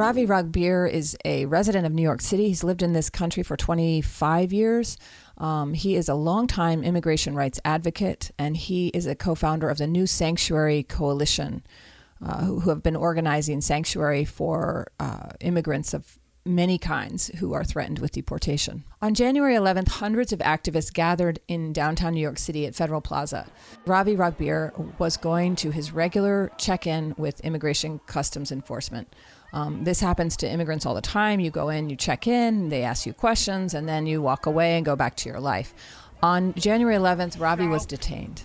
Ravi Ragbir is a resident of New York City. He's lived in this country for 25 years. Um, he is a longtime immigration rights advocate, and he is a co founder of the New Sanctuary Coalition, uh, who, who, have been organizing sanctuary for uh, immigrants of many kinds who are threatened with deportation. On January 11th, hundreds of activists gathered in downtown New York City at Federal Plaza. Ravi Ragbir was going to his regular check in with Immigration Customs Enforcement. Um, this happens to immigrants all the time. You go in, you check in, they ask you questions, and then you walk away and go back to your life. On January 11th, Ravi was detained.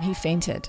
He fainted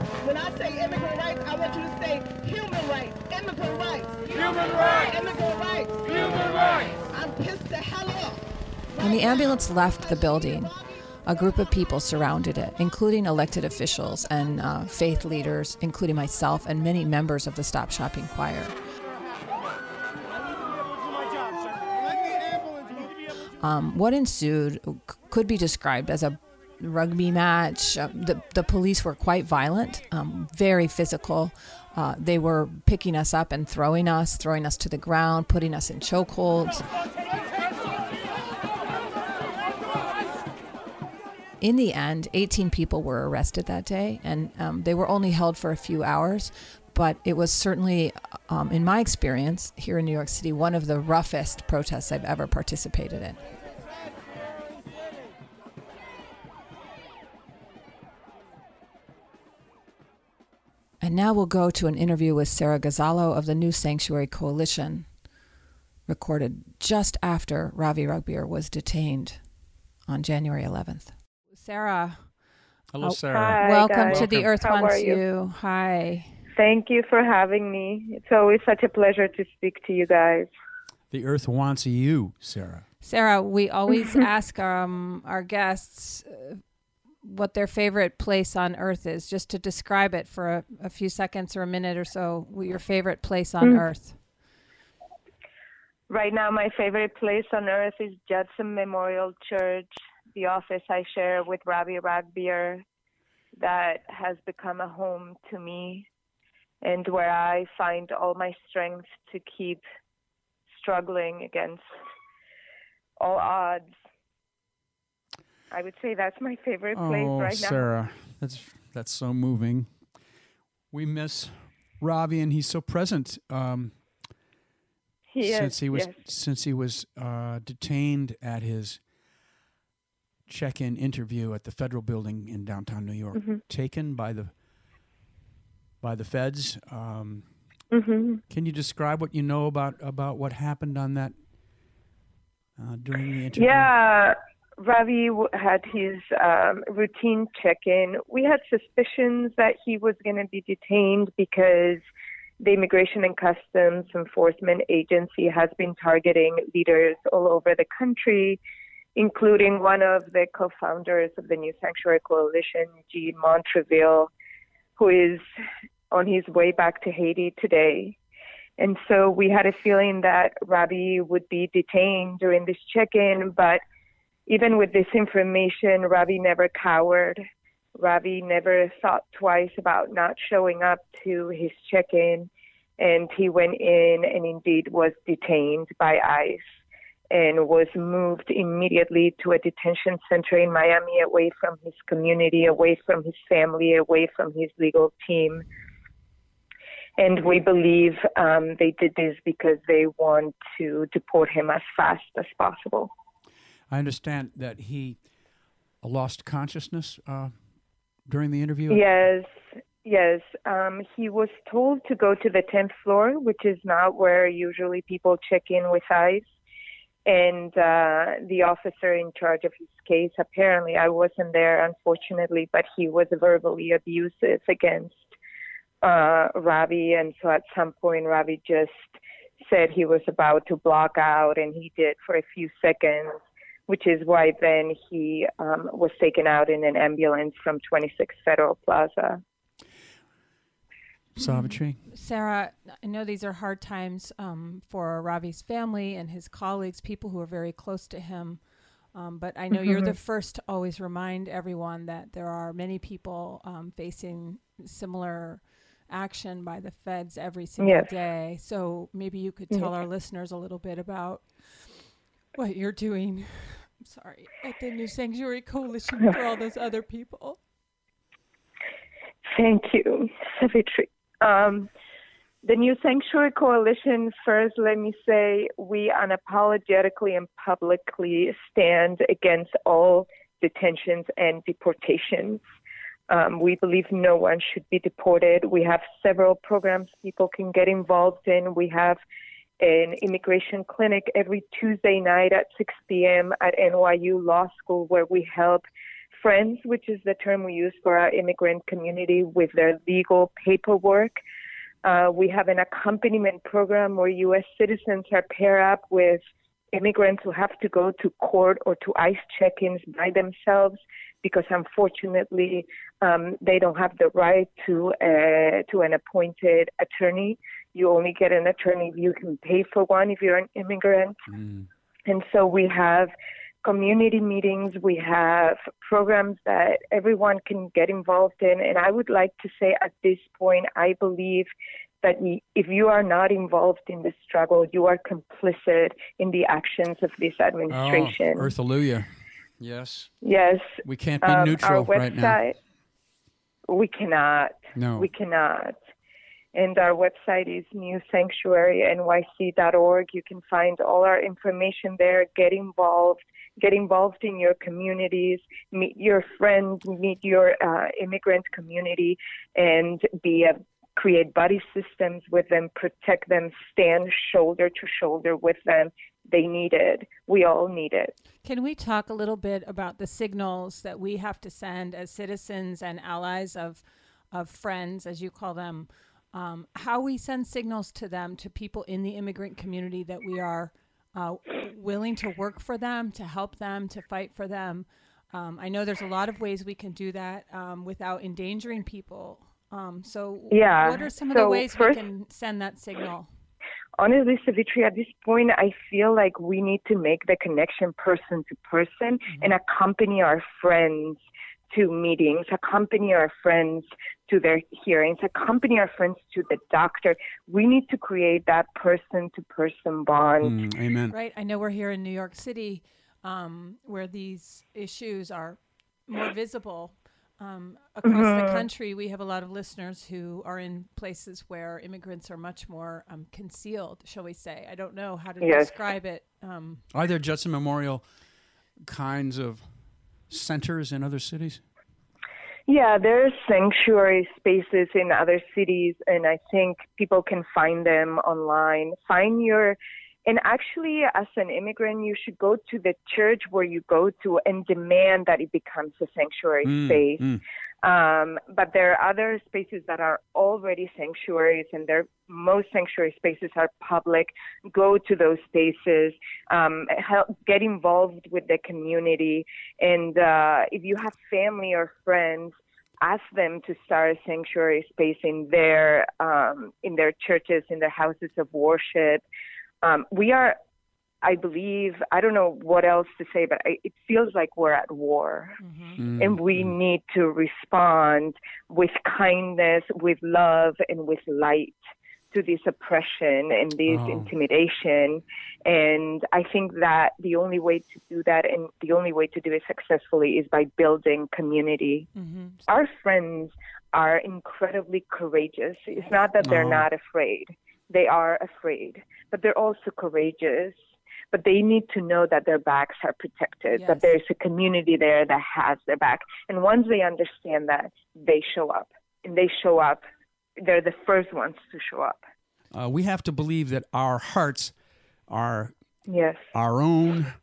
When I say immigrant rights, I want you to say human rights, immigrant rights. Human rights. Immigrant rights. Human rights. I'm pissed the hell off. When the ambulance left the building, a group of people surrounded it, including elected officials and uh, faith leaders, including myself and many members of the Stop Shopping Choir. Um, what ensued could be described as a rugby match. Uh, the, the police were quite violent, um, very physical. Uh, they were picking us up and throwing us, throwing us to the ground, putting us in chokeholds. in the end, 18 people were arrested that day, and um, they were only held for a few hours. But it was certainly, um, in my experience here in New York City, one of the roughest protests I've ever participated in. And now we'll go to an interview with Sarah Gonzalo of the New Sanctuary Coalition, recorded just after Ravi Ragbir was detained on January 11th. Sarah. Hello, oh, Sarah. Hi, Welcome guys. to The Earth How Wants you? you. Hi. Thank you for having me. It's always such a pleasure to speak to you guys. The Earth wants you, Sarah. Sarah, we always ask um, our guests uh, what their favorite place on Earth is, just to describe it for a, a few seconds or a minute or so. Your favorite place on mm. Earth. Right now, my favorite place on Earth is Judson Memorial Church the office I share with Ravi Ragbir that has become a home to me and where I find all my strength to keep struggling against all odds. I would say that's my favorite place oh, right now. Sarah, that's that's so moving. We miss Ravi, and he's so present. Um, he since is, he was yes. since he was uh, detained at his check-in interview at the federal building in downtown New York, mm-hmm. taken by the by the feds. Um, mm-hmm. Can you describe what you know about about what happened on that uh, during the interview? Yeah, Ravi had his um, routine check-in. We had suspicions that he was going to be detained because the Immigration and Customs Enforcement Agency has been targeting leaders all over the country including one of the co-founders of the New Sanctuary Coalition, Jean Montrevil, who is on his way back to Haiti today. And so we had a feeling that Ravi would be detained during this check-in, but even with this information, Ravi never cowered. Ravi never thought twice about not showing up to his check-in, and he went in and indeed was detained by ICE and was moved immediately to a detention center in Miami away from his community, away from his family, away from his legal team. And we believe um, they did this because they want to deport him as fast as possible. I understand that he lost consciousness uh, during the interview. Yes, yes. Um, he was told to go to the 10th floor, which is not where usually people check in with ICE and uh, the officer in charge of his case apparently i wasn't there unfortunately but he was verbally abusive against uh, Ravi, and so at some point Ravi just said he was about to block out, and he did for a few seconds, which is why then he um, was taken out in an ambulance from 26 Federal Plaza. Savitri? Sarah, I know these are hard times um, for Ravi's family and his colleagues, people who are very close to him. Um, but I know mm-hmm. you're the first to always remind everyone that there are many people um, facing similar action by the feds every single yes. day. So maybe you could tell yes. our listeners a little bit about what you're doing. I'm sorry, at the New Sanctuary Coalition for all those other people. Thank you, Savitri. Um, the New Sanctuary Coalition, first, let me say, we unapologetically and publicly stand against all detentions and deportations. Um, we believe no one should be deported. We have several programs people can get involved in. We have an immigration clinic every Tuesday night at 6 p.m. at NYU Law School where we help friends, which is the term we use for our immigrant community, with their legal paperwork. Uh, we have an accompaniment program where U.S. citizens are paired up with immigrants who have to go to court or to ICE check-ins by themselves because unfortunately um, they don't have the right to uh, to an appointed attorney. You only get an attorney if you can pay for one if you're an immigrant. Mm. And so we have community meetings, we have programs that everyone can get involved in. And I would like to say at this point, I believe that if you are not involved in the struggle, you are complicit in the actions of this administration. Oh, Earthalujah. Yes. Yes. We can't be um, neutral website, right now. We cannot. No. We cannot. And our website is newsanctuarynyc.org. You can find all our information there. Get involved get involved in your communities, meet your friends, meet your uh, immigrant community, and be a create buddy systems with them, protect them, stand shoulder to shoulder with them. They need it. We all need it. Can we talk a little bit about the signals that we have to send as citizens and allies of, of friends, as you call them? Um, how we send signals to them, to people in the immigrant community, that we are uh, willing to work for them, to help them, to fight for them. Um, I know there's a lot of ways we can do that um, without endangering people. Um, so, yeah. what are some so of the ways first, we can send that signal? Honestly, Savitri, at this point, I feel like we need to make the connection person to person mm-hmm. and accompany our friends to meetings, accompany our friends to their hearings, accompany our friends to the doctor. We need to create that person to person bond. Mm, amen. Right. I know we're here in New York City um, where these issues are more visible. Um, across mm-hmm. the country, we have a lot of listeners who are in places where immigrants are much more um, concealed, shall we say. I don't know how to yes. describe it. Um, are there Judson Memorial kinds of centers in other cities? Yeah, there's sanctuary spaces in other cities, and I think people can find them online. Find your, and actually, as an immigrant, you should go to the church where you go to and demand that it becomes a sanctuary mm, space. Mm. Um, but there are other spaces that are already sanctuaries, and their most sanctuary spaces are public. Go to those spaces, um, help get involved with the community, and uh, if you have family or friends, ask them to start a sanctuary space in their um, in their churches, in their houses of worship. Um, we are I believe, I don't know what else to say, but I, it feels like we're at war. Mm-hmm. And we mm-hmm. need to respond with kindness, with love, and with light to this oppression and this oh. intimidation. And I think that the only way to do that and the only way to do it successfully is by building community. Mm-hmm. Our friends are incredibly courageous. It's not that they're oh. not afraid, they are afraid, but they're also courageous but they need to know that their backs are protected, yes. that there's a community there that has their back. And once they understand that, they show up. And they show up, they're the first ones to show up. Uh, we have to believe that our hearts are yes. our own,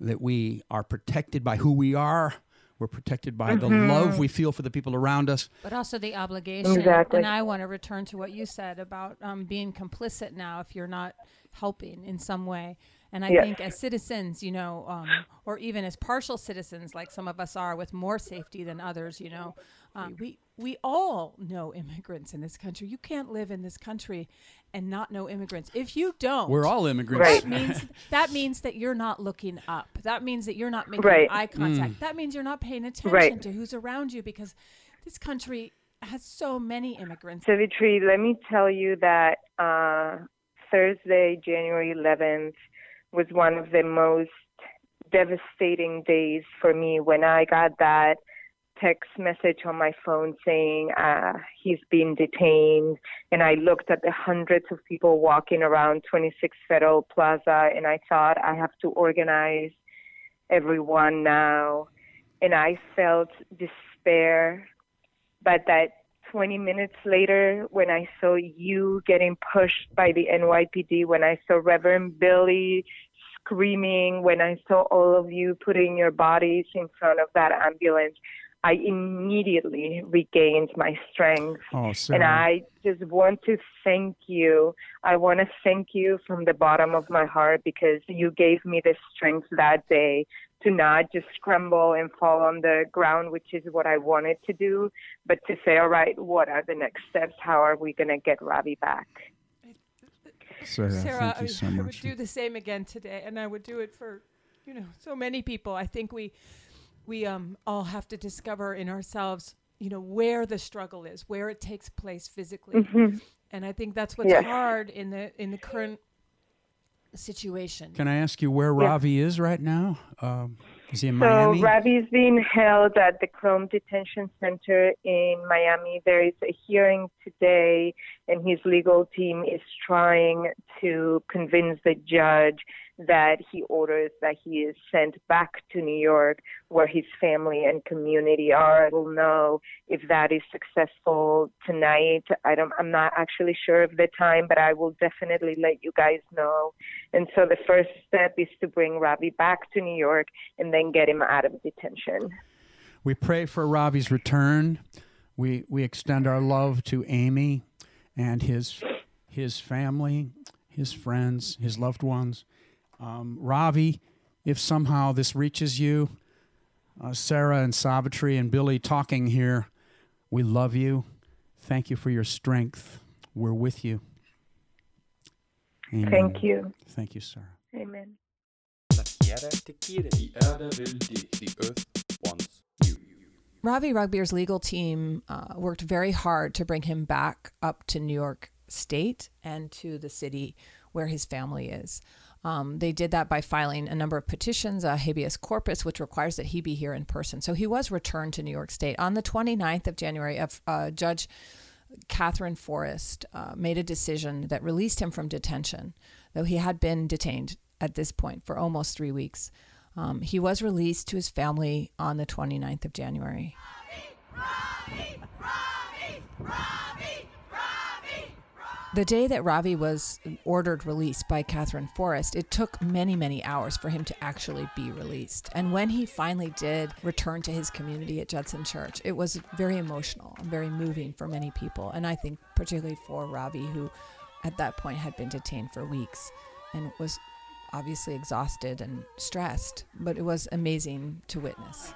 that we are protected by who we are. We're protected by the love we feel for the people around us. but also the obligation. Exactly. And I want to return to what you said about um, being complicit now if you're not helping in some way. And I Yes. think as citizens, you know, um, or even as partial citizens, like some of us are, with more safety than others, you know, um, we we all know immigrants in this country. You can't live in this country and not know immigrants. If you don't, We're all immigrants. Right. that means that means that you're not looking up. That means that you're not making Right. eye contact. That means you're not paying attention Right. to who's around you because this country has so many immigrants. Savitri, let me tell you that uh, Thursday, January 11th, was one of the most devastating days for me when I got that text message on my phone saying uh, he's been detained. And I looked at the hundreds of people walking around 26 Federal Plaza and I thought I have to organize everyone now. And I felt despair. But that 20 minutes later, when I saw you getting pushed by the NYPD, when I saw Reverend Billy screaming, when I saw all of you putting your bodies in front of that ambulance, I immediately regained my strength. Oh, Sarah. And I just want to thank you. I want to thank you from the bottom of my heart because you gave me the strength that day to not just scramble and fall on the ground, which is what I wanted to do, but to say, all right, what are the next steps? How are we going to get Ravi back? Sarah, Sarah, thank you so I, I would do the same again today, and I would do it for, you know, so many people. I think we, we um all have to discover in ourselves, you know, where the struggle is, where it takes place physically, Mhm. and I think that's what's Yes. hard in the in the current situation. Can I ask you where Yeah. Ravi is right now? Um, is he in So Miami? Ravi's being held at the Krome Detention Center in Miami. There is a hearing today, and his legal team is trying to convince the judge that he orders that he is sent back to New York, where his family and community are. We'll know if that is successful tonight. I don't. I'm not actually sure of the time, but I will definitely let you guys know. And so the first step is to bring Ravi back to New York and then get him out of detention. We pray for Ravi's return. We we extend our love to Amy and his his family, his friends, his loved ones. Um, Ravi, if somehow this reaches you, uh, Sarah and Savitri and Billy talking here, we love you. Thank you for your strength. We're with you. Amen. Thank you. Thank you, Sarah. Amen. La tierra te quiere. The erde will dich. The earth wants you. Ravi Ragbir's legal team uh, worked very hard to bring him back up to New York State and to the city where his family is. Um, they did that by filing a number of petitions, a habeas corpus, which requires that he be here in person. So he was returned to New York State. On the 29th of January, uh, Judge Katherine Forrest uh, made a decision that released him from detention, though he had been detained at this point for almost three weeks. Um, he was released to his family on the 29th of January. The day that Ravi was ordered released by Katherine Forrest, it took many, many hours for him to actually be released. And when he finally did return to his community at Judson Church, it was very emotional and very moving for many people. And I think particularly for Ravi, who at that point had been detained for weeks and was obviously exhausted and stressed, but it was amazing to witness.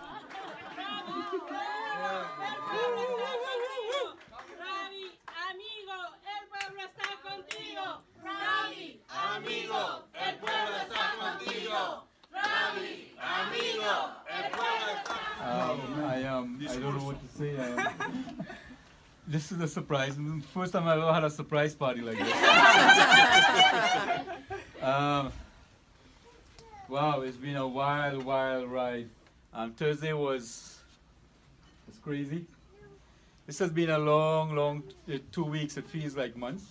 I don't know what to say. Um, this is a surprise. First time I've ever had a surprise party like this. um, wow, it's been a wild, wild ride. Um, Thursday was was crazy. This has been a long, long uh, two weeks. It feels like months.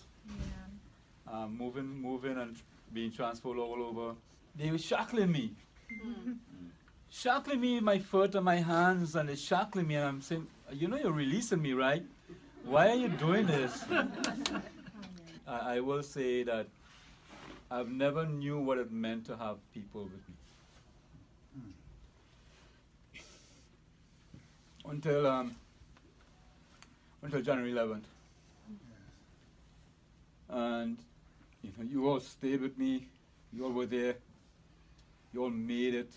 Um, moving, moving, and being transferred all over. They were shackling me shackling me my foot and my hands and it's shackling me and I'm saying, you know you're releasing me, right? Why are you doing this? I, I will say that I've never knew what it meant to have people with me. until um, until January 11th. And you know, you all stayed with me. You all were there. You all made it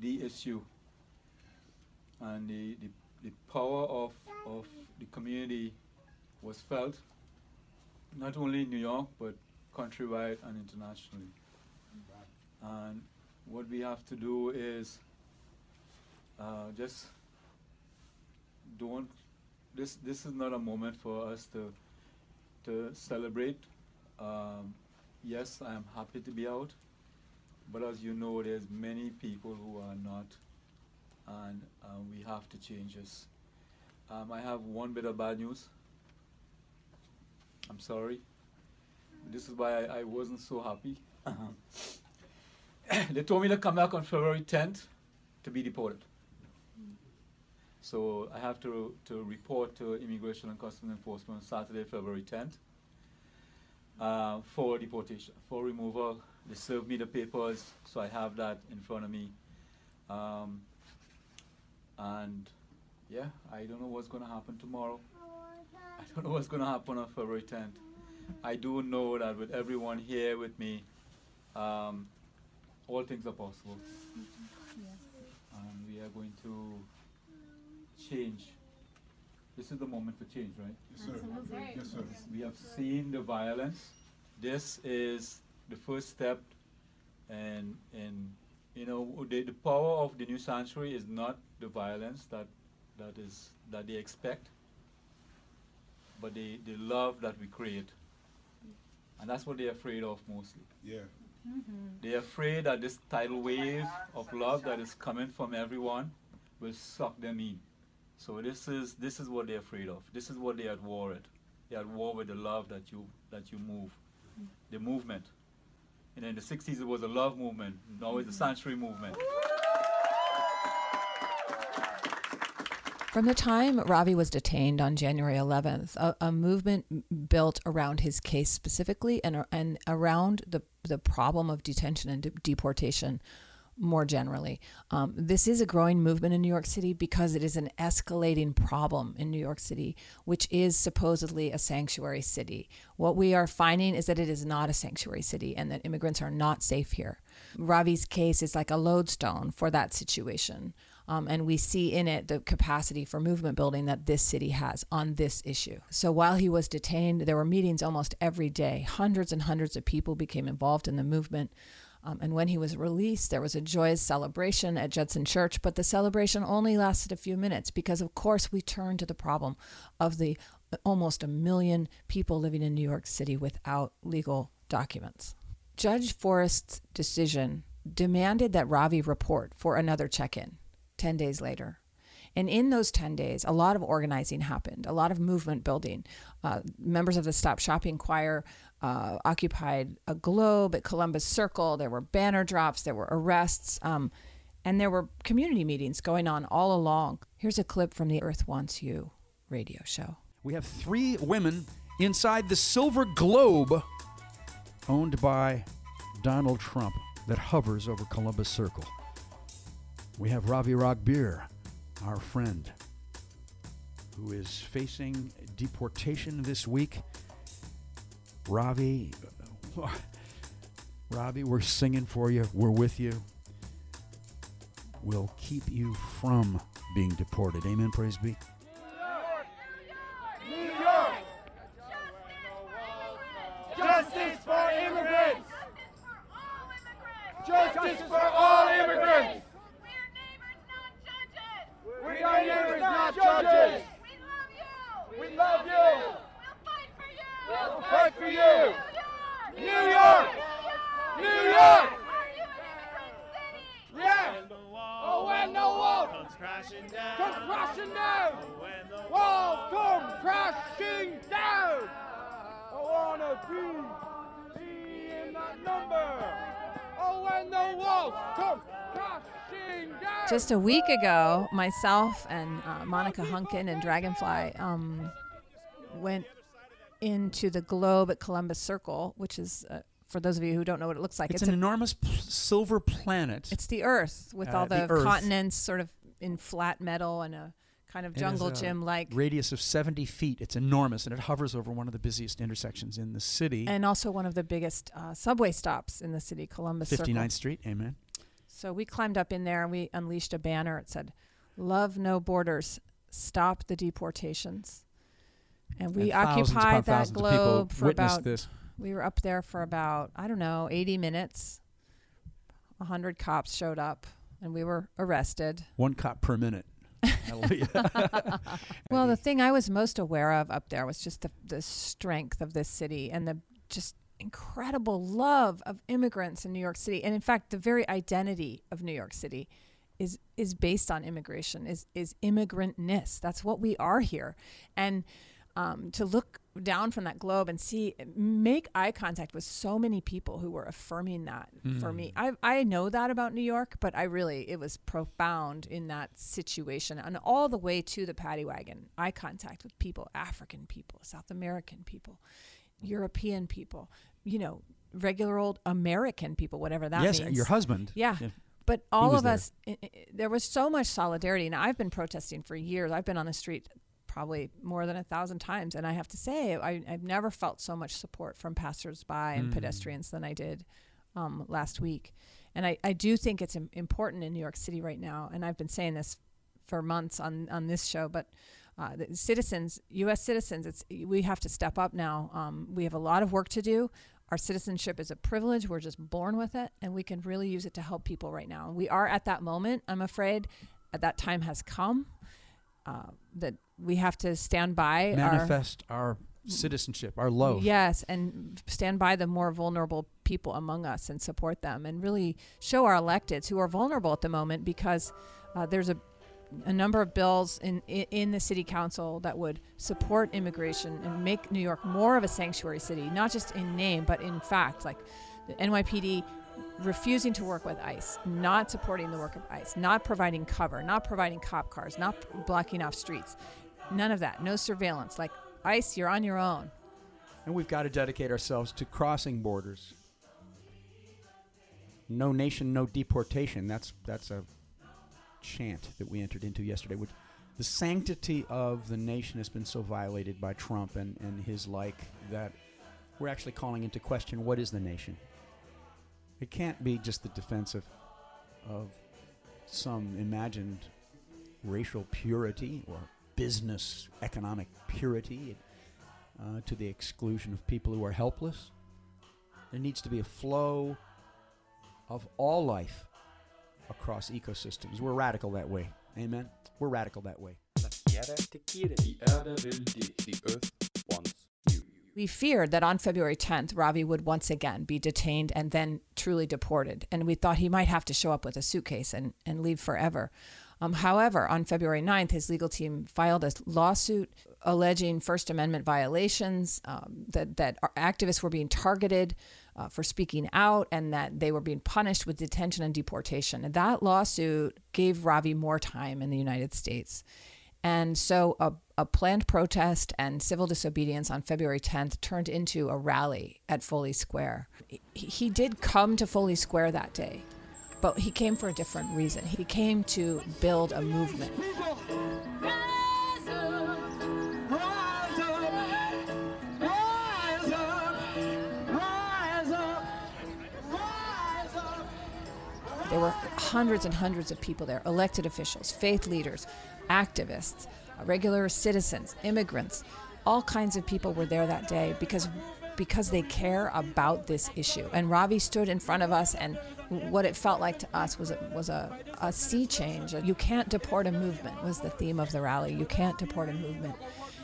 the issue. And the, the, the power of, of the community was felt, not only in New York, but countrywide and internationally. And what we have to do is uh, just don't. This this is not a moment for us to to celebrate. Um, yes, I am happy to be out, but as you know, there's many people who are not, and um, we have to change this. Um, I have one bit of bad news. I'm sorry. This is why I, I wasn't so happy. they told me to come back on February 10th to be deported. So I have to, to report to Immigration and Customs Enforcement on Saturday, February 10th uh, for deportation, for removal. They served me the papers, so I have that in front of me. Um, and yeah, I don't know what's going to happen tomorrow. I don't know what's going to happen on February 10th. I do know that with everyone here with me, um, all things are possible. And we are going to change. This is the moment for change, right? Yes, sir. Yes, sir. We have seen the violence. This is the first step, and and you know the, the power of the new sanctuary is not the violence that that is that they expect, but the the love that we create, and that's what they're afraid of mostly. Yeah. Mm-hmm. They're afraid that this tidal wave of love that is coming from everyone will suck them in. So this is this is what they're afraid of. This is what they're at war with. They're at war with the love that you that you move, mm-hmm. the movement. And in the '60s it was a love movement. Now it's a sanctuary movement. From the time Ravi was detained on January 11th, a, a movement built around his case specifically and, and around the, the problem of detention and de- deportation more generally. Um, this is a growing movement in New York City because it is an escalating problem in New York City, which is supposedly a sanctuary city. What we are finding is that it is not a sanctuary city and that immigrants are not safe here. Ravi's case is like a lodestone for that situation. Um, and we see in it the capacity for movement building that this city has on this issue. So while he was detained, there were meetings almost every day. Hundreds and hundreds of people became involved in the movement. Um, and when he was released, there was a joyous celebration at Judson Church, but the celebration only lasted a few minutes because, of course, we turned to the problem of the almost a million people living in New York City without legal documents. Judge Forrest's decision demanded that Ravi report for another check in 10 days later. And in those 10 days, a lot of organizing happened, a lot of movement building. Uh, members of the Stop Shopping Choir uh, occupied a globe at Columbus Circle. There were banner drops, there were arrests, um, and there were community meetings going on all along. Here's a clip from the Earth Wants You radio show. We have three women inside the Silver Globe owned by Donald Trump that hovers over Columbus Circle. We have Ravi Ragbir, our friend, who is facing deportation this week. Ravi, Ravi, we're singing for you. We're with you. We'll keep you from being deported. Amen. Praise be. New Justice for immigrants! Justice for all immigrants! We are neighbors, not judges! We are neighbors, not judges. We love you! We'll fight for you! New York! New York! Yeah! Oh, when the wall comes crashing down, comes crashing down, walls come crashing down. I wanna be, be in that number. Oh, when the walls come crashing down. Just a week ago, myself and uh, Monica Hunken and Dragonfly um, went into the globe at Columbus Circle, which is, uh, for those of you who don't know what it looks like, It's, it's, an enormous p- silver planet. it's the Earth with Uh, all the, the continents sort of in flat metal and a kind of jungle gym like. Radius of 70 feet. It's enormous, and it hovers over one of the busiest intersections in the city. And also one of the biggest uh, subway stops in the city, Columbus 59th Circle. Street. Amen. So we climbed up in there and we unleashed a banner. It said, "Love no borders, stop the deportations." And we And occupied that thousands of people globe for about. this. We were up there for about I don't know, 80 minutes. A hundred cops showed up, and we were arrested. One cop per minute. Well, the thing I was most aware of up there was just the, the strength of this city and the just incredible love of immigrants in New York City. And in fact, the very identity of New York City is is based on immigration, is is immigrantness. That's what we are here. And um, to look down from that globe and see, make eye contact with so many people who were affirming that for me. I, I know that about New York, but I really, it was profound in that situation. And all the way to the paddy wagon, eye contact with people, African people, South American people, European people, you know, regular old American people, whatever that yes, means. your husband. Yeah. But all of there. us, i i there was so much solidarity. And I've been protesting for years. I've been on the street probably more than a thousand times. And I have to say, I, I've never felt so much support from passersby and Mm. pedestrians than I did um, last week. And I, I do think it's im- important in New York City right now. And I've been saying this for months on, on this show, but uh, the citizens, U.S. citizens, it's we have to step up now. Um, we have a lot of work to do. Our citizenship is a privilege. We're just born with it, and we can really use it to help people right now. And we are at that moment. I'm afraid at that time has come. Uh, that we have to stand by our Manifest our, citizenship, our love. Yes, and stand by the more vulnerable people among us and support them, and really show our electeds who are vulnerable at the moment because uh, there's a a number of bills in, in in the city council that would support immigration and make New York more of a sanctuary city, not just in name but in fact. Like the NYPD refusing to work with ICE, not supporting the work of ICE, not providing cover, not providing cop cars, not blocking off streets. None of that. No surveillance. Like ICE, you're on your own. And we've got to dedicate ourselves to crossing borders. No nation, no deportation. That's that's a chant that we entered into yesterday. Which the sanctity of the nation has been so violated by Trump and, and his like that we're actually calling into question what is the nation? It can't be just the defense of of some imagined racial purity or business economic purity uh, to the exclusion of people who are helpless. There needs to be a flow of all life across ecosystems. We're radical that way. Amen. We're radical that way. We feared that on February 10th, Ravi would once again be detained and then truly deported. And we thought he might have to show up with a suitcase and, and leave forever. Um, however, on February 9th, his legal team filed a lawsuit alleging First Amendment violations, um, that, that activists were being targeted uh, for speaking out, and that they were being punished with detention and deportation. And that lawsuit gave Ravi more time in the United States. And so a, a planned protest and civil disobedience on February 10th turned into a rally at Foley Square. He, he did come to Foley Square that day, but he came for a different reason. He came to build a movement. There were hundreds and hundreds of people there elected officials, faith leaders, activists, uh, regular citizens, immigrants. All kinds of people were there that day because because they care about this issue. And Ravi stood in front of us, and what it felt like to us was a, was a, a sea change. You can't deport a movement was the theme of the rally. You can't deport a movement.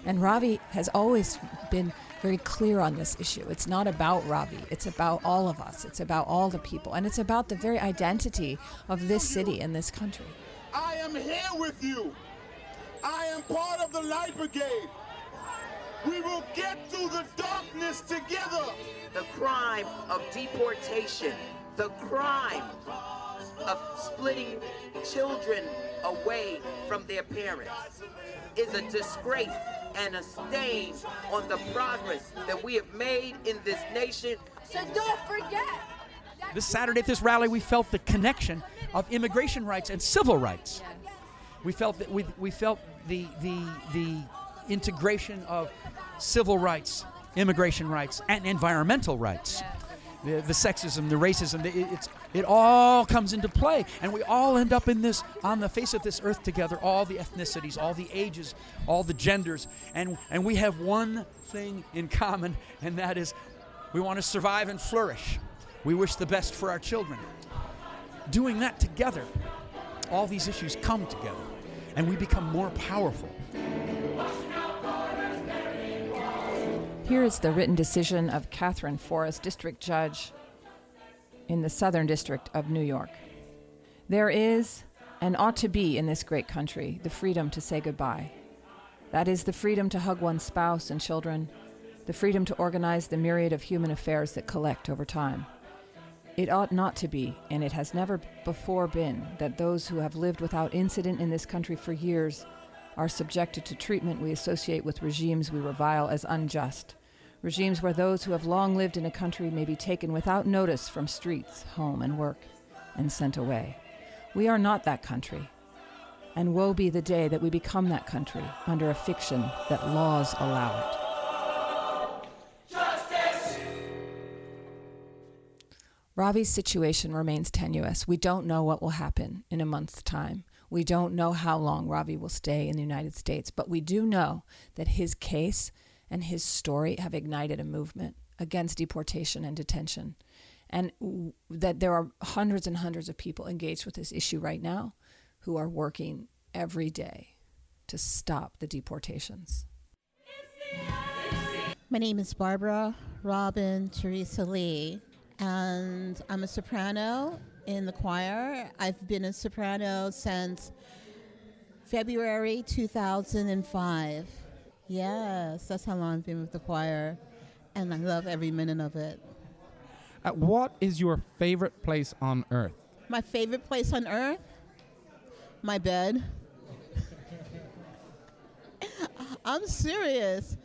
And Ravi has always been very clear on this issue. It's not about Ravi. It's about all of us. It's about all the people. And it's about the very identity of this city and this country. I am here with you. I am part of the Light Brigade. We will get through the darkness together. the crime of deportation, the crime of splitting children away from their parents is a disgrace and a stain on the progress that we have made in this nation. So don't forget. This Saturday at this rally, we felt the connection of immigration rights and civil rights. We felt that we, we felt the, the, the integration of civil rights, immigration rights, and environmental rights. The, the sexism, the racism, the, it, it's, it all comes into play. And we all end up in this, on the face of this earth together, all the ethnicities, all the ages, all the genders. And, and we have one thing in common, and that is we want to survive and flourish. We wish the best for our children. Doing that together, all these issues come together, and we become more powerful. Here is the written decision of Katherine Forrest, District Judge in the Southern District of New York. There is, and ought to be in this great country, the freedom to say goodbye. That is the freedom to hug one's spouse and children, the freedom to organize the myriad of human affairs that collect over time. It ought not to be, and it has never before been, that those who have lived without incident in this country for years are subjected to treatment we associate with regimes we revile as unjust. Regimes where those who have long lived in a country may be taken without notice from streets, home, and work and sent away. We are not that country. And woe be the day that we become that country under a fiction that laws allow it. Ravi's situation remains tenuous. We don't know what will happen in a month's time. We don't know how long Ravi will stay in the United States, but we do know that his case and his story have ignited a movement against deportation and detention. And w- that there are hundreds and hundreds of people engaged with this issue right now who are working every day to stop the deportations. My name is Barbara Robin Teresa Lee, and I'm a soprano in the choir. I've been a soprano since February 2005. Yes, that's how long I've been with the choir, and I love every minute of it. Uh, what is your favorite place on earth? My favorite place on earth? My bed. I'm serious.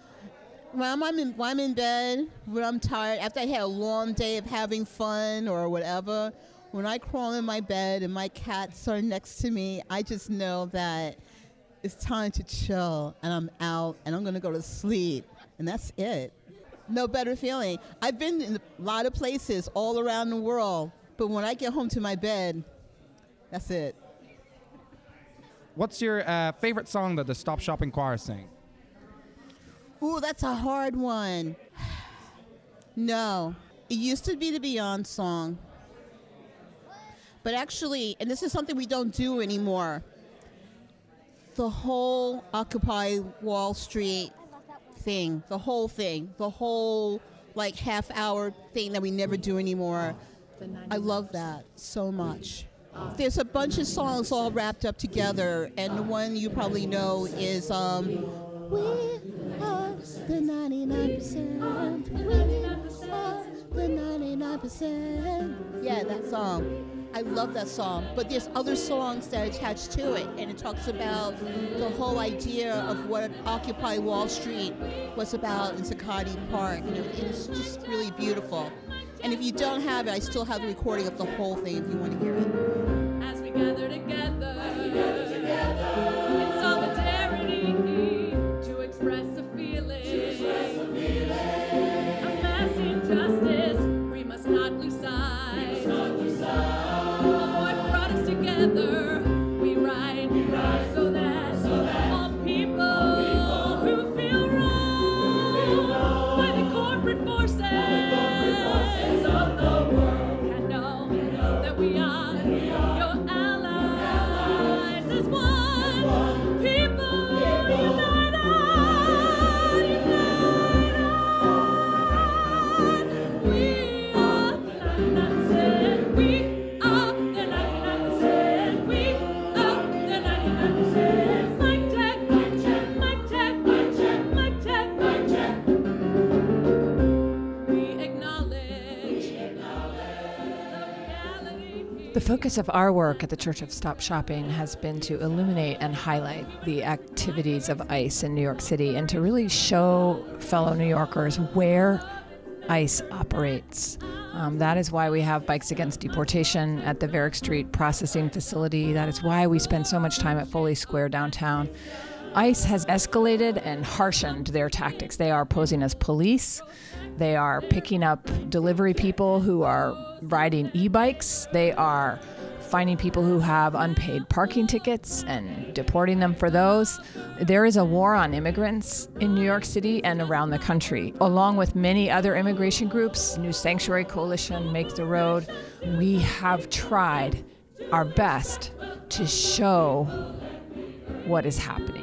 When I'm, in, when I'm in bed, when I'm tired, after I had a long day of having fun or whatever, when I crawl in my bed and my cats are next to me, I just know that it's time to chill and I'm out and I'm going to go to sleep. And that's it. No better feeling. I've been in a lot of places all around the world, but when I get home to my bed, that's it. What's your uh, favorite song that the Stop Shopping Choir sing? Ooh, that's a hard one. no. It used to be the Beyond song. But actually, and this is something we don't do anymore, the whole Occupy Wall Street thing, the whole thing, the whole like half hour thing that we never do anymore. I love that so much. There's a bunch of songs all wrapped up together, and the one you probably know is um, the 99%. We are the 99%. Yeah, that song. I love that song. But there's other songs that are attached to it, and it talks about the whole idea of what Occupy Wall Street was about in Zuccotti Park. And it- it's just really beautiful. And if you don't have it, I still have the recording of the whole thing if you want to hear it. As we gather together, The focus of our work at the Church of Stop Shopping has been to illuminate and highlight the activities of ICE in New York City and to really show fellow New Yorkers where ICE operates, Um, that is why we have Bikes Against Deportation at the Varick Street processing facility. That is why we spend so much time at Foley Square downtown. ICE has escalated and harshened their tactics. They are posing as police. They are picking up delivery people who are riding e bikes. They are finding people who have unpaid parking tickets and deporting them for those. There is a war on immigrants in New York City and around the country. Along with many other immigration groups, New Sanctuary Coalition, Make the Road, we have tried our best to show what is happening.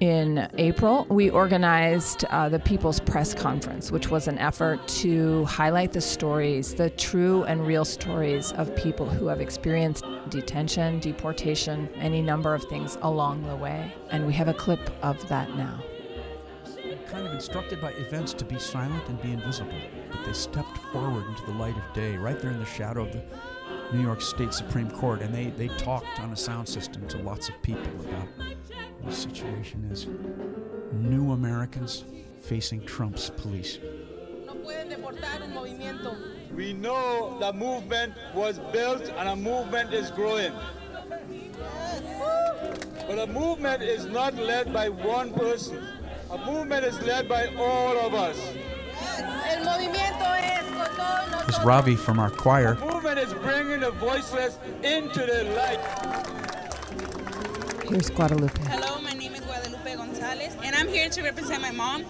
In April, we organized uh, the People's Press Conference, which was an effort to highlight the stories, the true and real stories of people who have experienced detention, deportation, any number of things along the way. And we have a clip of that now. kind of instructed by events to be silent and be invisible, but they stepped forward into the light of day, right there in the shadow of the New York State Supreme Court, and they, they talked on a sound system to lots of people about the situation is new Americans facing Trump's police. We know the movement was built and a movement is growing. But a movement is not led by one person. A movement is led by all of us. El movimiento es con todos It's Ravi from our choir. Movement is bringing the voiceless into the light. Here's Guadalupe. Hello, I'm here to represent my mom.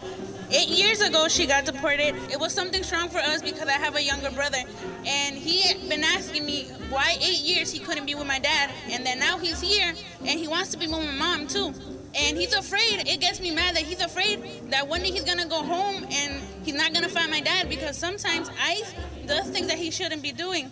Eight years ago, she got deported. It was something strong for us because I have a younger brother, and he had been asking me why eight years he couldn't be with my dad, and then now he's here and he wants to be with my mom too. And he's afraid. It gets me mad that he's afraid that one day he's gonna go home and he's not gonna find my dad because sometimes ICE does things that he shouldn't be doing.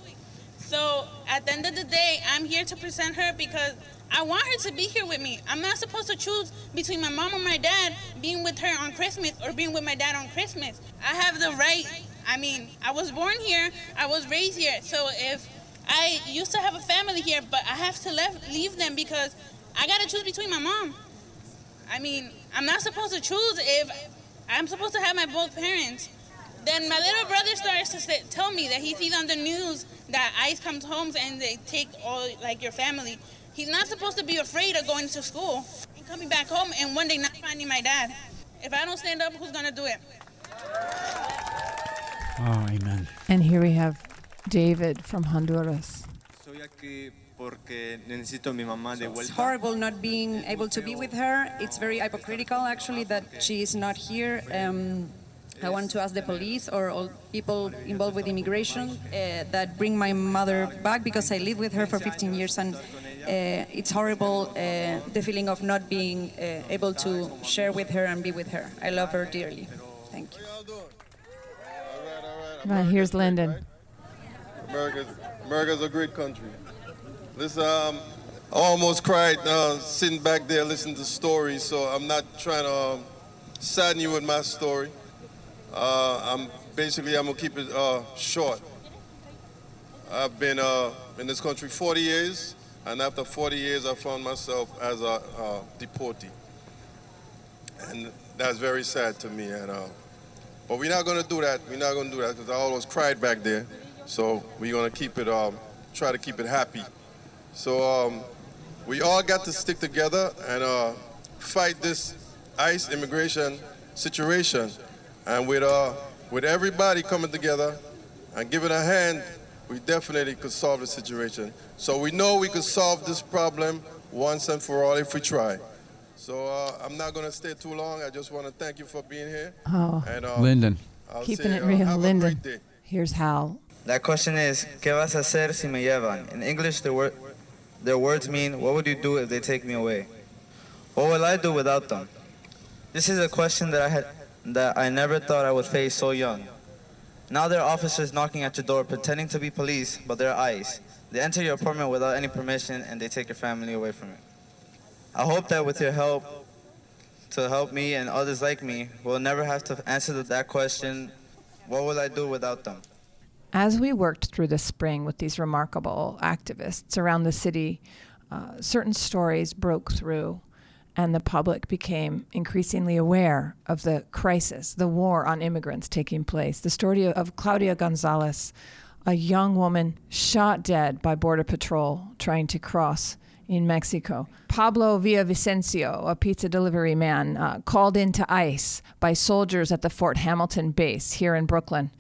So at the end of the day, I'm here to present her because I want her to be here with me. I'm not supposed to choose between my mom or my dad being with her on Christmas or being with my dad on Christmas. I have the right. I mean, I was born here, I was raised here. So if I used to have a family here, but I have to left, leave them because I got to choose between my mom. I mean, I'm not supposed to choose if I'm supposed to have my both parents. Then my little brother starts to say, tell me that he sees on the news that ICE comes home and they take all like your family. He's not supposed to be afraid of going to school and coming back home and one day not finding my dad. If I don't stand up, who's gonna do it? Oh, amen. And here we have David from Honduras. Estoy aquí porque necesito a mi mamá de It's horrible not being able to be with her. It's very hypocritical, actually, that she is not here. Um, I want to ask the police or all people involved with immigration uh, that bring my mother back because I lived with her for 15 years and it's horrible uh, the feeling of not being uh, able to share with her and be with her. I love her dearly. Thank you. Right, here's Lyndon. America's, America's a great country. Listen, um, I almost cried uh, sitting back there listening to stories, so I'm not trying to um, sadden you with my story. Uh, I'm basically I'm gonna keep it uh, short. I've been uh, in this country 40 years, and after 40 years, I found myself as a deportee, and that's very sad to me. And uh, but we're not gonna do that. We're not gonna do that because I almost cried back there. So we're gonna keep it, um, try to keep it happy. So um, we all got to stick together and uh, fight this ICE immigration situation. And with uh, with everybody coming together and giving a hand, we definitely could solve the situation. So we know we could solve this problem once and for all if we try. So uh, I'm not gonna stay too long. I just want to thank you for being here. Oh. And, uh, Lyndon. I'll Keeping say, it uh, real, have a great day. Here's Hal. La question is, ¿qué vas a hacer si me llevan? In English, the word, their words mean, what would you do if they take me away? What will I do without them? This is a question that I had, that I never thought I would face so young. Now there are officers knocking at your door pretending to be police, but they're ICE. They enter your apartment without any permission and they take your family away from you. I hope that with your help, to help me and others like me, we'll never have to answer that question, what will I do without them? As we worked through the spring with these remarkable activists around the city, uh, certain stories broke through. And the public became increasingly aware of the crisis, the war on immigrants taking place. The story of Claudia Gonzalez, a young woman shot dead by Border Patrol trying to cross in Mexico. Pablo Villavicencio, a pizza delivery man, uh, called into ICE by soldiers at the Fort Hamilton base here in Brooklyn.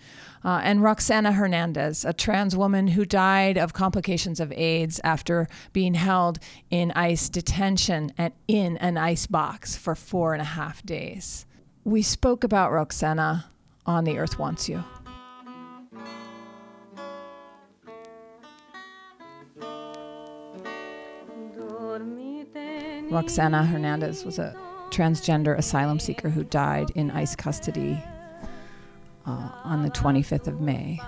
Uh, and Roxana Hernandez, a trans woman who died of complications of AIDS after being held in ICE detention and in an ice box for four and a half days. We spoke about Roxana on The Earth Wants You. Roxana Hernandez was a transgender asylum seeker who died in ICE custody uh, on the 25th of May.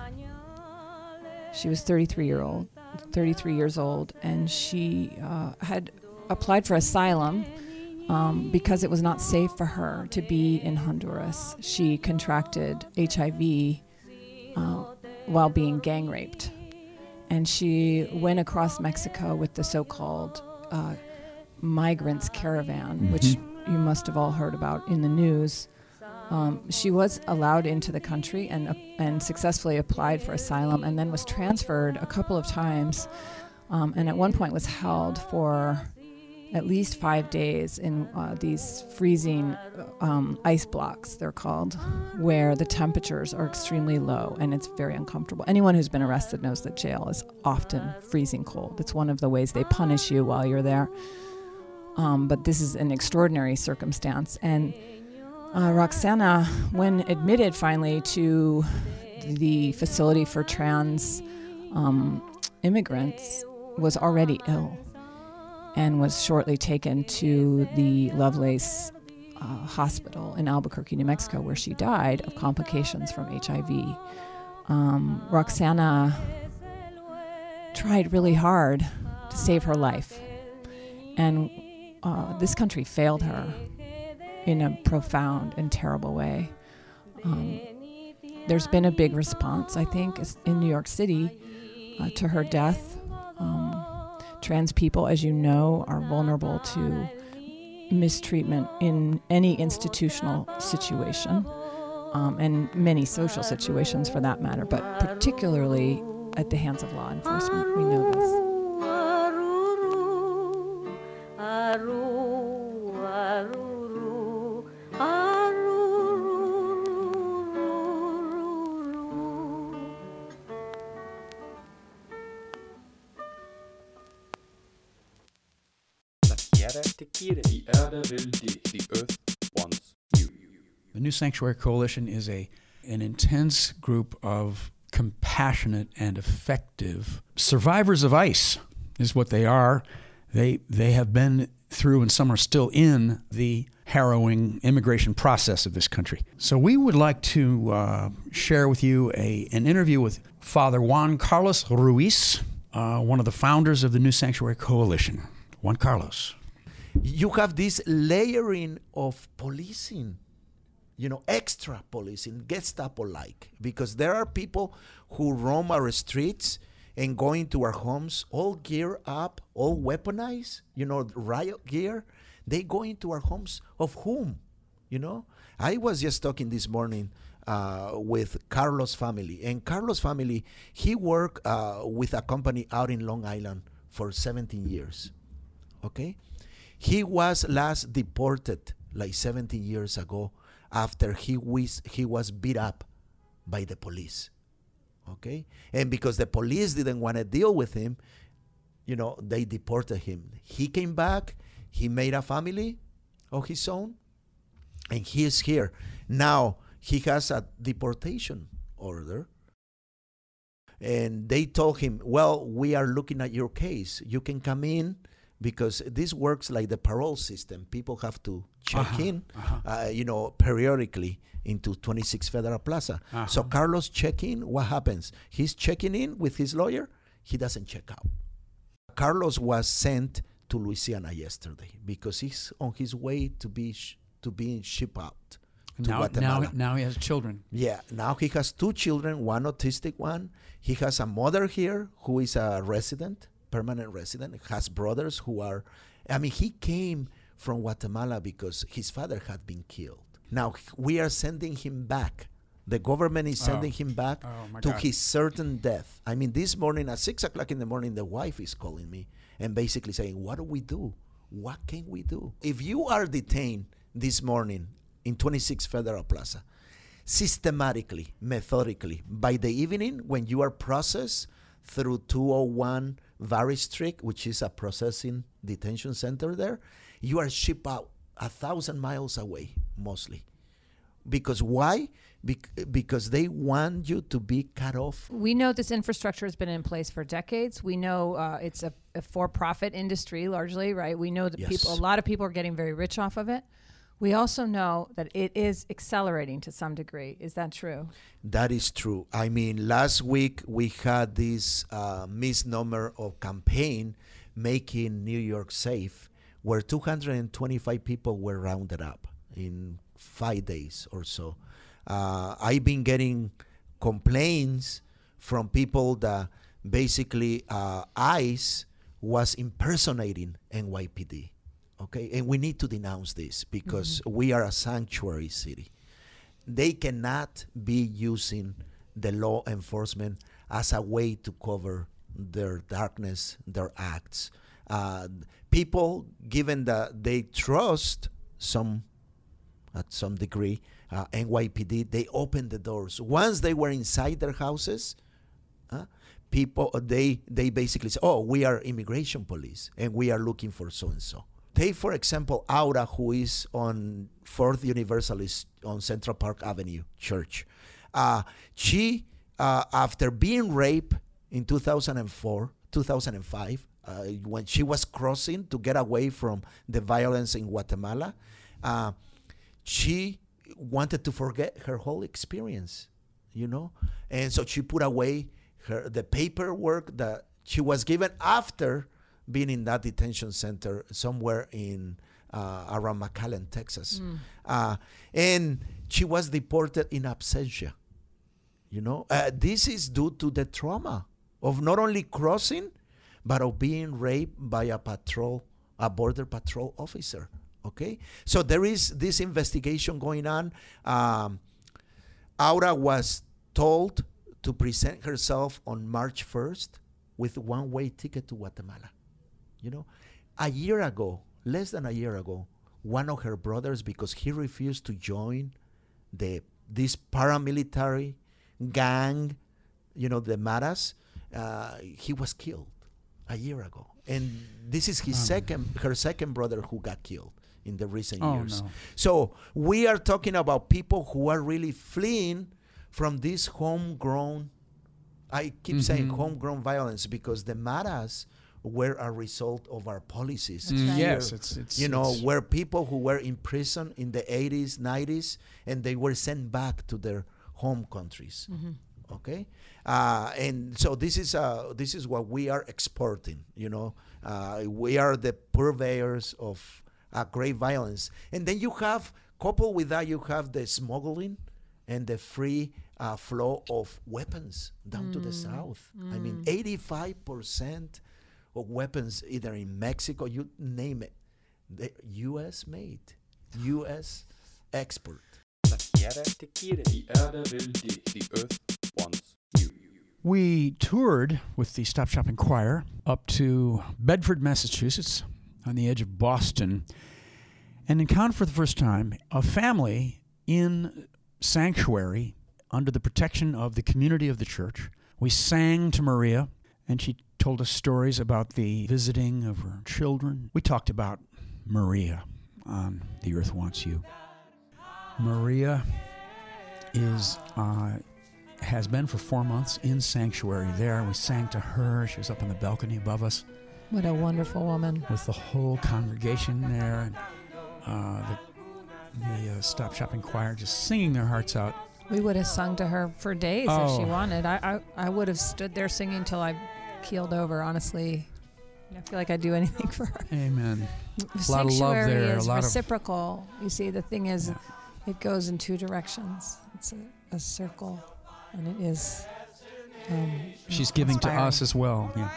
She was 33 year old, 33 years old, and she uh, had applied for asylum um, because it was not safe for her to be in Honduras. She contracted HIV uh, while being gang raped, and she went across Mexico with the so-called uh, migrants caravan, which you must have all heard about in the news. Um, she was allowed into the country and uh, and successfully applied for asylum, and then was transferred a couple of times, um, and at one point was held for at least five days in uh, these freezing um, ice blocks. They're called, where the temperatures are extremely low and it's very uncomfortable. Anyone who's been arrested knows that jail is often freezing cold. It's one of the ways they punish you while you're there. Um, but this is an extraordinary circumstance. And uh, Roxana, when admitted finally to the facility for trans um, immigrants, was already ill and was shortly taken to the Lovelace uh, Hospital in Albuquerque, New Mexico, where she died of complications from HIV. Um, Roxana tried really hard to save her life, and uh, this country failed her in a profound and terrible way. Um, there's been a big response, I think, in New York City uh, to her death. Um, trans people, as you know, are vulnerable to mistreatment in any institutional situation um, and many social situations for that matter, but particularly at the hands of law enforcement. We know tierra te quiere. Erde will dich. The earth wants you. The New Sanctuary Coalition is a an intense group of compassionate and effective survivors of ICE is what they are. They they have been through and some are still in the harrowing immigration process of this country. So we would like to uh, share with you a an interview with Father Juan Carlos Ruiz, uh, one of the founders of the New Sanctuary Coalition. Juan Carlos. You have this layering of policing you know extra policing gestapo like because there are people who roam our streets and go into our homes all gear up all weaponized you know riot gear. They go into our homes of whom you know? I was just talking this morning uh, with carlos family and carlos family he worked uh, with a company out in long island for 17 years okay he was last deported like 17 years ago after he was he was beat up by the police okay? And because the police didn't want to deal with him you know they deported him. He came back he made a family of his own and he is here. Now he has a deportation order and they told him well we are looking at your case. You can come in because this works like the parole system people have to check Uh-huh, in uh-huh. uh, you know periodically into 26 federal plaza so Uh-huh. carlos check in what happens he's checking in with his lawyer he doesn't check out carlos was sent to louisiana yesterday because he's on his way to be sh- to being shipped out to Now, now, Guatemala. now he has children. Yeah, now he has two children, one autistic one. He has a mother here who is a resident, permanent resident, has brothers who are I mean, he came from Guatemala because his father had been killed. Now we are sending him back. The government is Oh. sending him back Oh, to God. his certain death. I mean, this morning at six o'clock in the morning, the wife is calling me and basically saying, "What do we do? What can we do? If you are detained this morning in 26 Federal Plaza, systematically, methodically, by the evening when you are processed through 201 Varick Street, which is a processing detention center there, you are shipped out a thousand miles away, mostly. Because why? Bec- because they want you to be cut off. We know this infrastructure has been in place for decades. We know uh, it's a, a for-profit industry largely, right? We know that Yes. people, a lot of people are getting very rich off of it. We also know that it is accelerating to some degree. Is that true? That is true. I mean, last week we had this uh, misnomer of campaign making New York safe, where 225 people were rounded up in five days or so. Uh, I've been getting complaints from people that basically uh, ICE was impersonating NYPD. Okay, and we need to denounce this because we are a sanctuary city they cannot be using the law enforcement as a way to cover their darkness, their acts. Uh, people, given that they trust some, at some degree, uh, NYPD, they open the doors. Once they were inside their houses, uh, people they they basically say, "Oh, we are immigration police, and we are looking for so and so." Take for example Aura, who is on Fourth Universalist on Central Park Avenue Church. Uh, she, uh, after being raped in 2004, 2005, uh, when she was crossing to get away from the violence in Guatemala, uh, she wanted to forget her whole experience, you know, and so she put away her the paperwork that she was given after being in that detention center somewhere in uh, around McAllen, Texas, Mm. uh, and she was deported in absentia. You know, uh, this is due to the trauma of not only crossing, but of being raped by a patrol, a border patrol officer. Okay, so there is this investigation going on. Um, Aura was told to present herself on March 1st with one-way ticket to Guatemala. You know, a year ago, less than a year ago, one of her brothers, because he refused to join the this paramilitary gang, you know, the Maras, uh, he was killed a year ago, and this is his Um. second, her second brother who got killed in the recent Oh, years. no. So we are talking about people who are really fleeing from this homegrown. I keep saying Mhm. homegrown violence because the Maras were a result of our policies. That's right. Yes, it's- it's- you know it's- were people who were in prison in the 80s, 90s, and they were sent back to their home countries. Mhm. Okay, uh, and so this is uh, this is what we are exporting. You know, uh, we are the purveyors of uh, great violence, and then you have coupled with that, you have the smuggling and the free uh, flow of weapons down to the Mm. south. I mean, Mm. 85 percent of weapons, either in Mexico, you name it, the U.S. made, U.S. export. La tierra te quiere. Die Erde will dich. The earth wants you. We toured with the Stop Shopping Choir up to Bedford, Massachusetts, on the edge of Boston, and encountered for the first time a family in sanctuary under the protection of the community of the church. We sang to Maria, and she told us stories about the visiting of her children. We talked about Maria on The Earth Wants You. Maria is uh, has been for four months in sanctuary there. We sang to her. She was up on the balcony above us What a wonderful woman. with the whole congregation there, and uh, the, the uh, Stop Shopping Choir just singing their hearts out. We would have sung to her for days if Oh. she wanted. I, I, I would have stood there singing till I keeled over, honestly. I feel like I'd do anything for her. Amen. A lot of love Sanctuary there. A is lot of reciprocal. You see, the thing is, it goes in two directions. It's a, a circle, and it is. Um, she's giving to us as well. Yeah.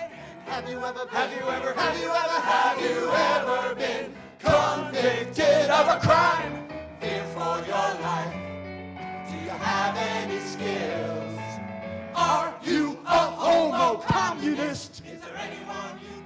Have you ever, have you ever, have you ever, have you ever been convicted? convicted of a crime, fear for your life. Do you have any skills? Are you a homo communist? Is there anyone you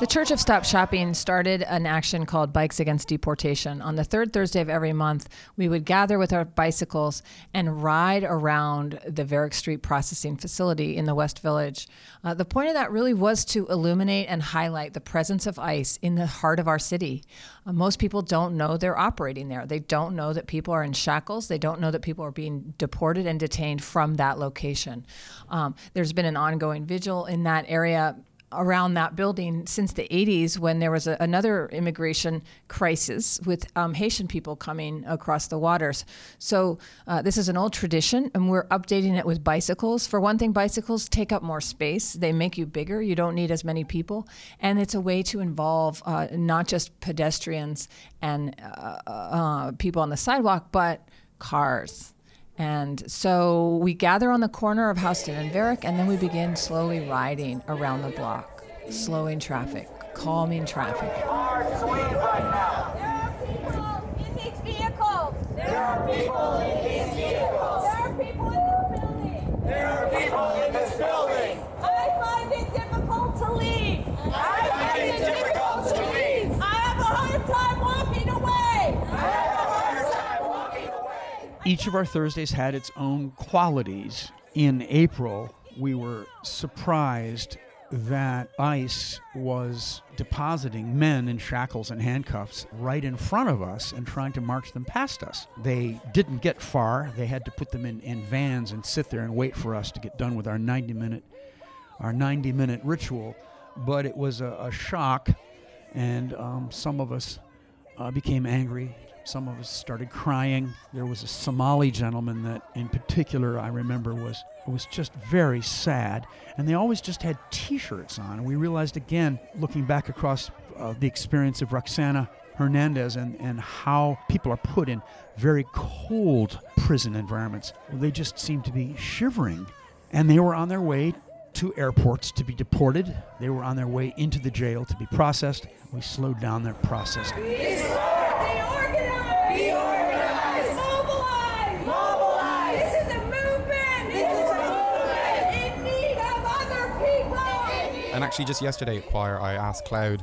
The Church of Stop Shopping started an action called Bikes Against Deportation. On the third Thursday of every month, we would gather with our bicycles and ride around the Varick Street processing facility in the West Village. Uh, the point of that really was to illuminate and highlight the presence of ICE in the heart of our city. Uh, most people don't know they're operating there. They don't know that people are in shackles. They don't know that people are being deported and detained from that location. Um, there's been an ongoing vigil in that area around that building since the 80s when there was a, another immigration crisis with um, Haitian people coming across the waters. So uh, this is an old tradition, and we're updating it with bicycles. For one thing, bicycles take up more space. They make you bigger. You don't need as many people, and it's a way to involve uh, not just pedestrians and uh, uh, people on the sidewalk, but cars. And so we gather on the corner of Houston and Varick, and then we begin slowly riding around the block, slowing traffic, calming traffic. There are people in these vehicles. There are people in this building. There are people in this building. I find it difficult to leave. I find it difficult to leave. I have a hard time walking away. I have a hard time walking away. Each of our Thursdays had its own qualities. In April, we were surprised that ICE was depositing men in shackles and handcuffs right in front of us and trying to march them past us. They didn't get far. They had to put them in, in vans and sit there and wait for us to get done with our 90 minute our 90 minute ritual. But it was a, a shock, and um, some of us uh, became angry. Some of us started crying. There was a Somali gentleman that, in particular, I remember was was just very sad. And they always just had T-shirts on. And we realized again, looking back across uh, the experience of Roxana Hernandez and, and how people are put in very cold prison environments. They just seem to be shivering. And they were on their way to airports to be deported. They were on their way into the jail to be processed. We slowed down their process. Actually, just yesterday at choir, I asked Cloud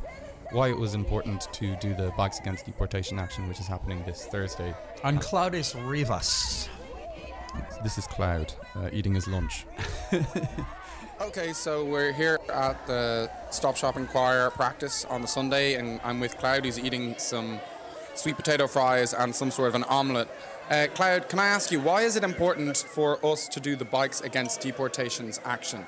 why it was important to do the Bikes Against Deportation action, which is happening this Thursday. And Cloud is Rivas. This is Cloud uh, eating his lunch. Okay, so we're here at the Stop Shopping Choir practice on the Sunday, and I'm with Cloud, who's eating some sweet potato fries and some sort of an omelette. Uh, Cloud, can I ask you, why is it important for us to do the Bikes Against Deportations action?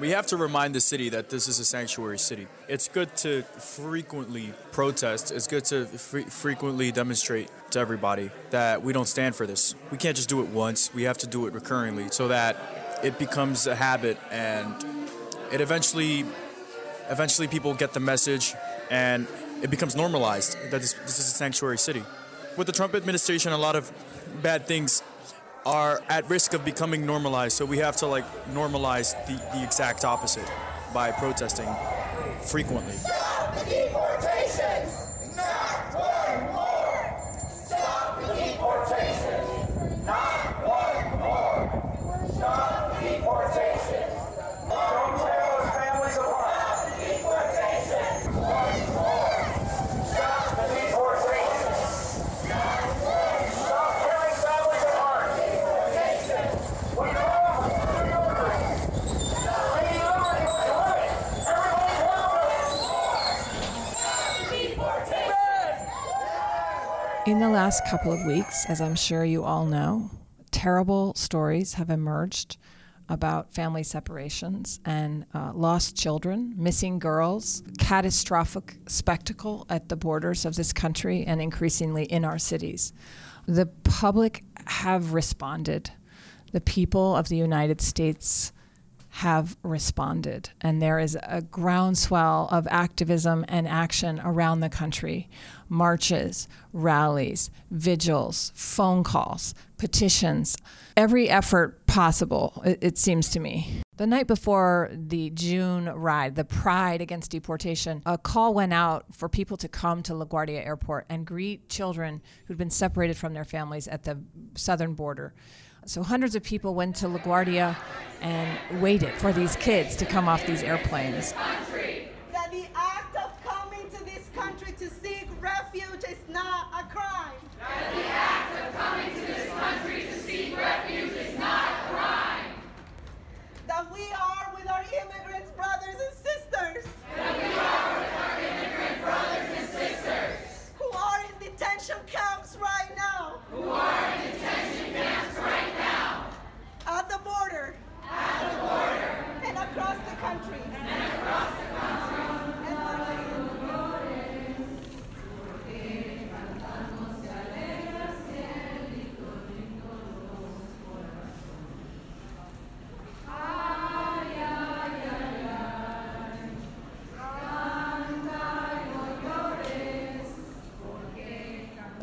We have to remind the city that this is a sanctuary city. It's good to frequently protest. It's good to fre- frequently demonstrate to everybody that we don't stand for this. We can't just do it once. We have to do it recurringly so that it becomes a habit and it eventually eventually people get the message and it becomes normalized that this, this is a sanctuary city. With the Trump administration, a lot of bad things are at risk of becoming normalized. So we have to like normalize the, the exact opposite by protesting frequently. Stop the deportations. Not one more. Stop the deportations. Not one more. Stop the deportations. Don't tear those families apart. Stop the deportations. One more. Stop the deportations. Not one. Stop tearing families apart. Deportations. We all have liberty. We need liberty. Everybody In the last couple of weeks, as I'm sure you all know, terrible stories have emerged about family separations and uh, lost children, missing girls, catastrophic spectacle at the borders of this country and increasingly in our cities. The public have responded. The people of the United States have responded, and there is a groundswell of activism and action around the country marches, rallies, vigils, phone calls, petitions, every effort possible, it, it seems to me. The night before the June ride, the Pride Against Deportation, a call went out for people to come to LaGuardia Airport and greet children who'd been separated from their families at the southern border. So hundreds of people went to LaGuardia and waited for these kids to come off these airplanes. That the act of coming to this country to seek refuge is not a crime. That the act of coming to this country to seek refuge is not a crime. That we are with our immigrant brothers and sisters. That we are with our immigrant brothers and sisters. Who are in detention camps right now. Who are in detention camps right now. At the border. At the border. And across the country.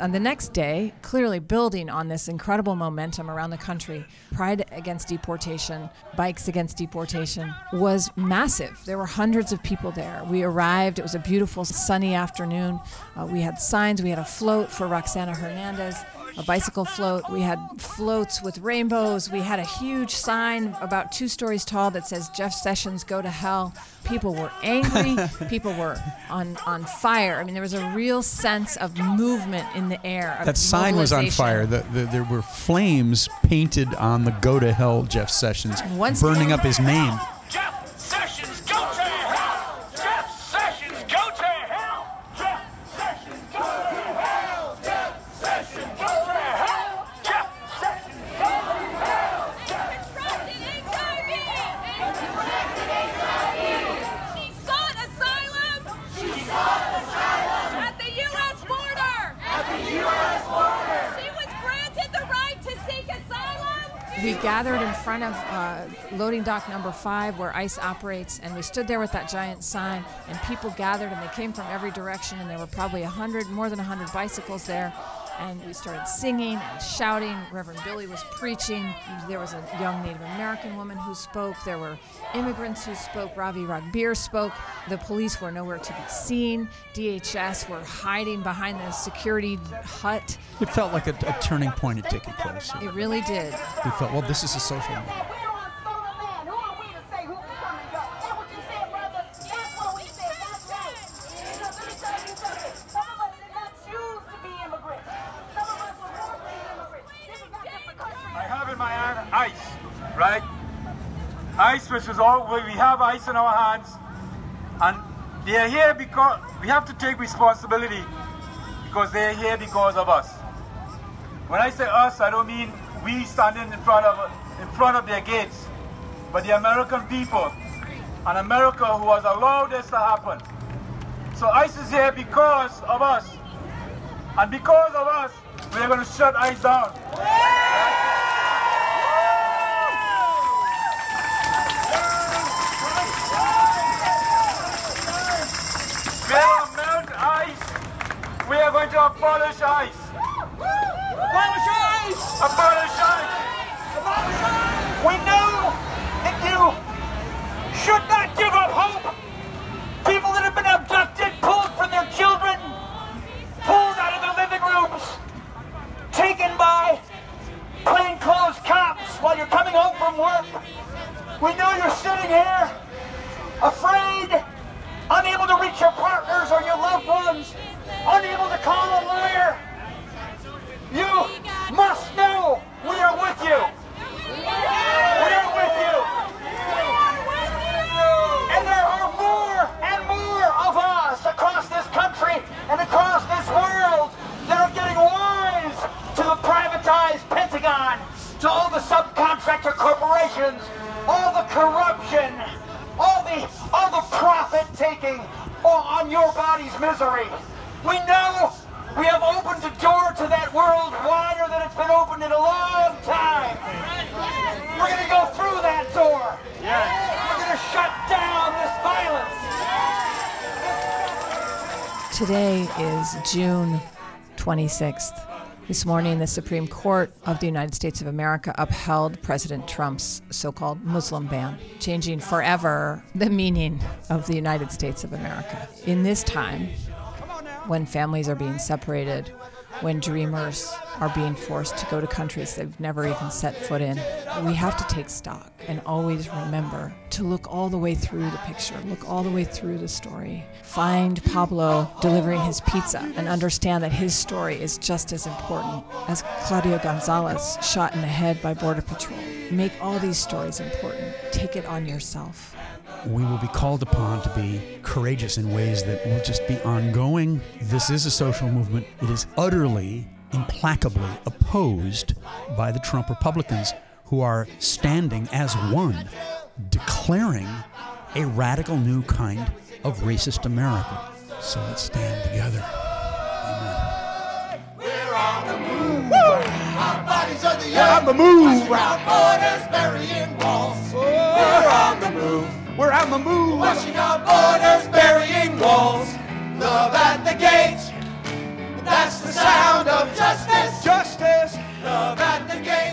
On the next day, clearly building on this incredible momentum around the country, Pride Against Deportation, Bikes Against Deportation was massive. There were hundreds of people there. We arrived, it was a beautiful sunny afternoon. Uh, we had signs, we had a float for Roxana Hernandez. A bicycle float. We had floats with rainbows. We had a huge sign about two stories tall that says Jeff Sessions go to hell. People were angry. People were on on fire. I mean, there was a real sense of movement in the air. That sign was on fire. The, the, there were flames painted on the "Go to Hell" Jeff Sessions, Once- burning up his name. Front of uh, loading dock number five where ICE operates, and we stood there with that giant sign, and people gathered, and they came from every direction, and there were probably a hundred, more than a hundred bicycles there. And we started singing and shouting. Reverend Billy was preaching. There was a young Native American woman who spoke. There were immigrants who spoke. Ravi Ragbir spoke. The police were nowhere to be seen. DHS were hiding behind the security hut. It felt like a, a turning point had taken place. It really did. We felt, well, this is a social movement. Right? Ice, which is all we have ice in our hands, and they are here because we have to take responsibility because they are here because of us. When I say us, I don't mean we standing in front of in front of their gates, but the American people and America who has allowed this to happen. So ICE is here because of us, and because of us, we are going to shut ICE down. Corruption, all the all the profit taking on your body's misery. We know we have opened the door to that world wider than it's been opened in a long time. We're gonna go through that door. We're gonna shut down this violence. Today is June 26th, This morning, the Supreme Court of the United States of America upheld President Trump's so called Muslim ban, changing forever the meaning of the United States of America. In this time, when families are being separated, when dreamers are being forced to go to countries they've never even set foot in, we have to take stock and always remember to look all the way through the picture, look all the way through the story. Find Pablo delivering his pizza and understand that his story is just as important as Claudia Gonzalez shot in the head by Border Patrol. Make all these stories important. Take it on yourself. We will be called upon to be courageous in ways that will just be ongoing. This is a social movement. It is utterly, implacably opposed by the Trump Republicans who are standing as one, declaring a radical new kind of racist America. So let's stand together. Our bodies are the We're on the move. Borders, burying walls. We're on the move. We're on the move. Washing up borders, burying walls. Love at the gate. That's the sound of justice. Justice. Love at the gate.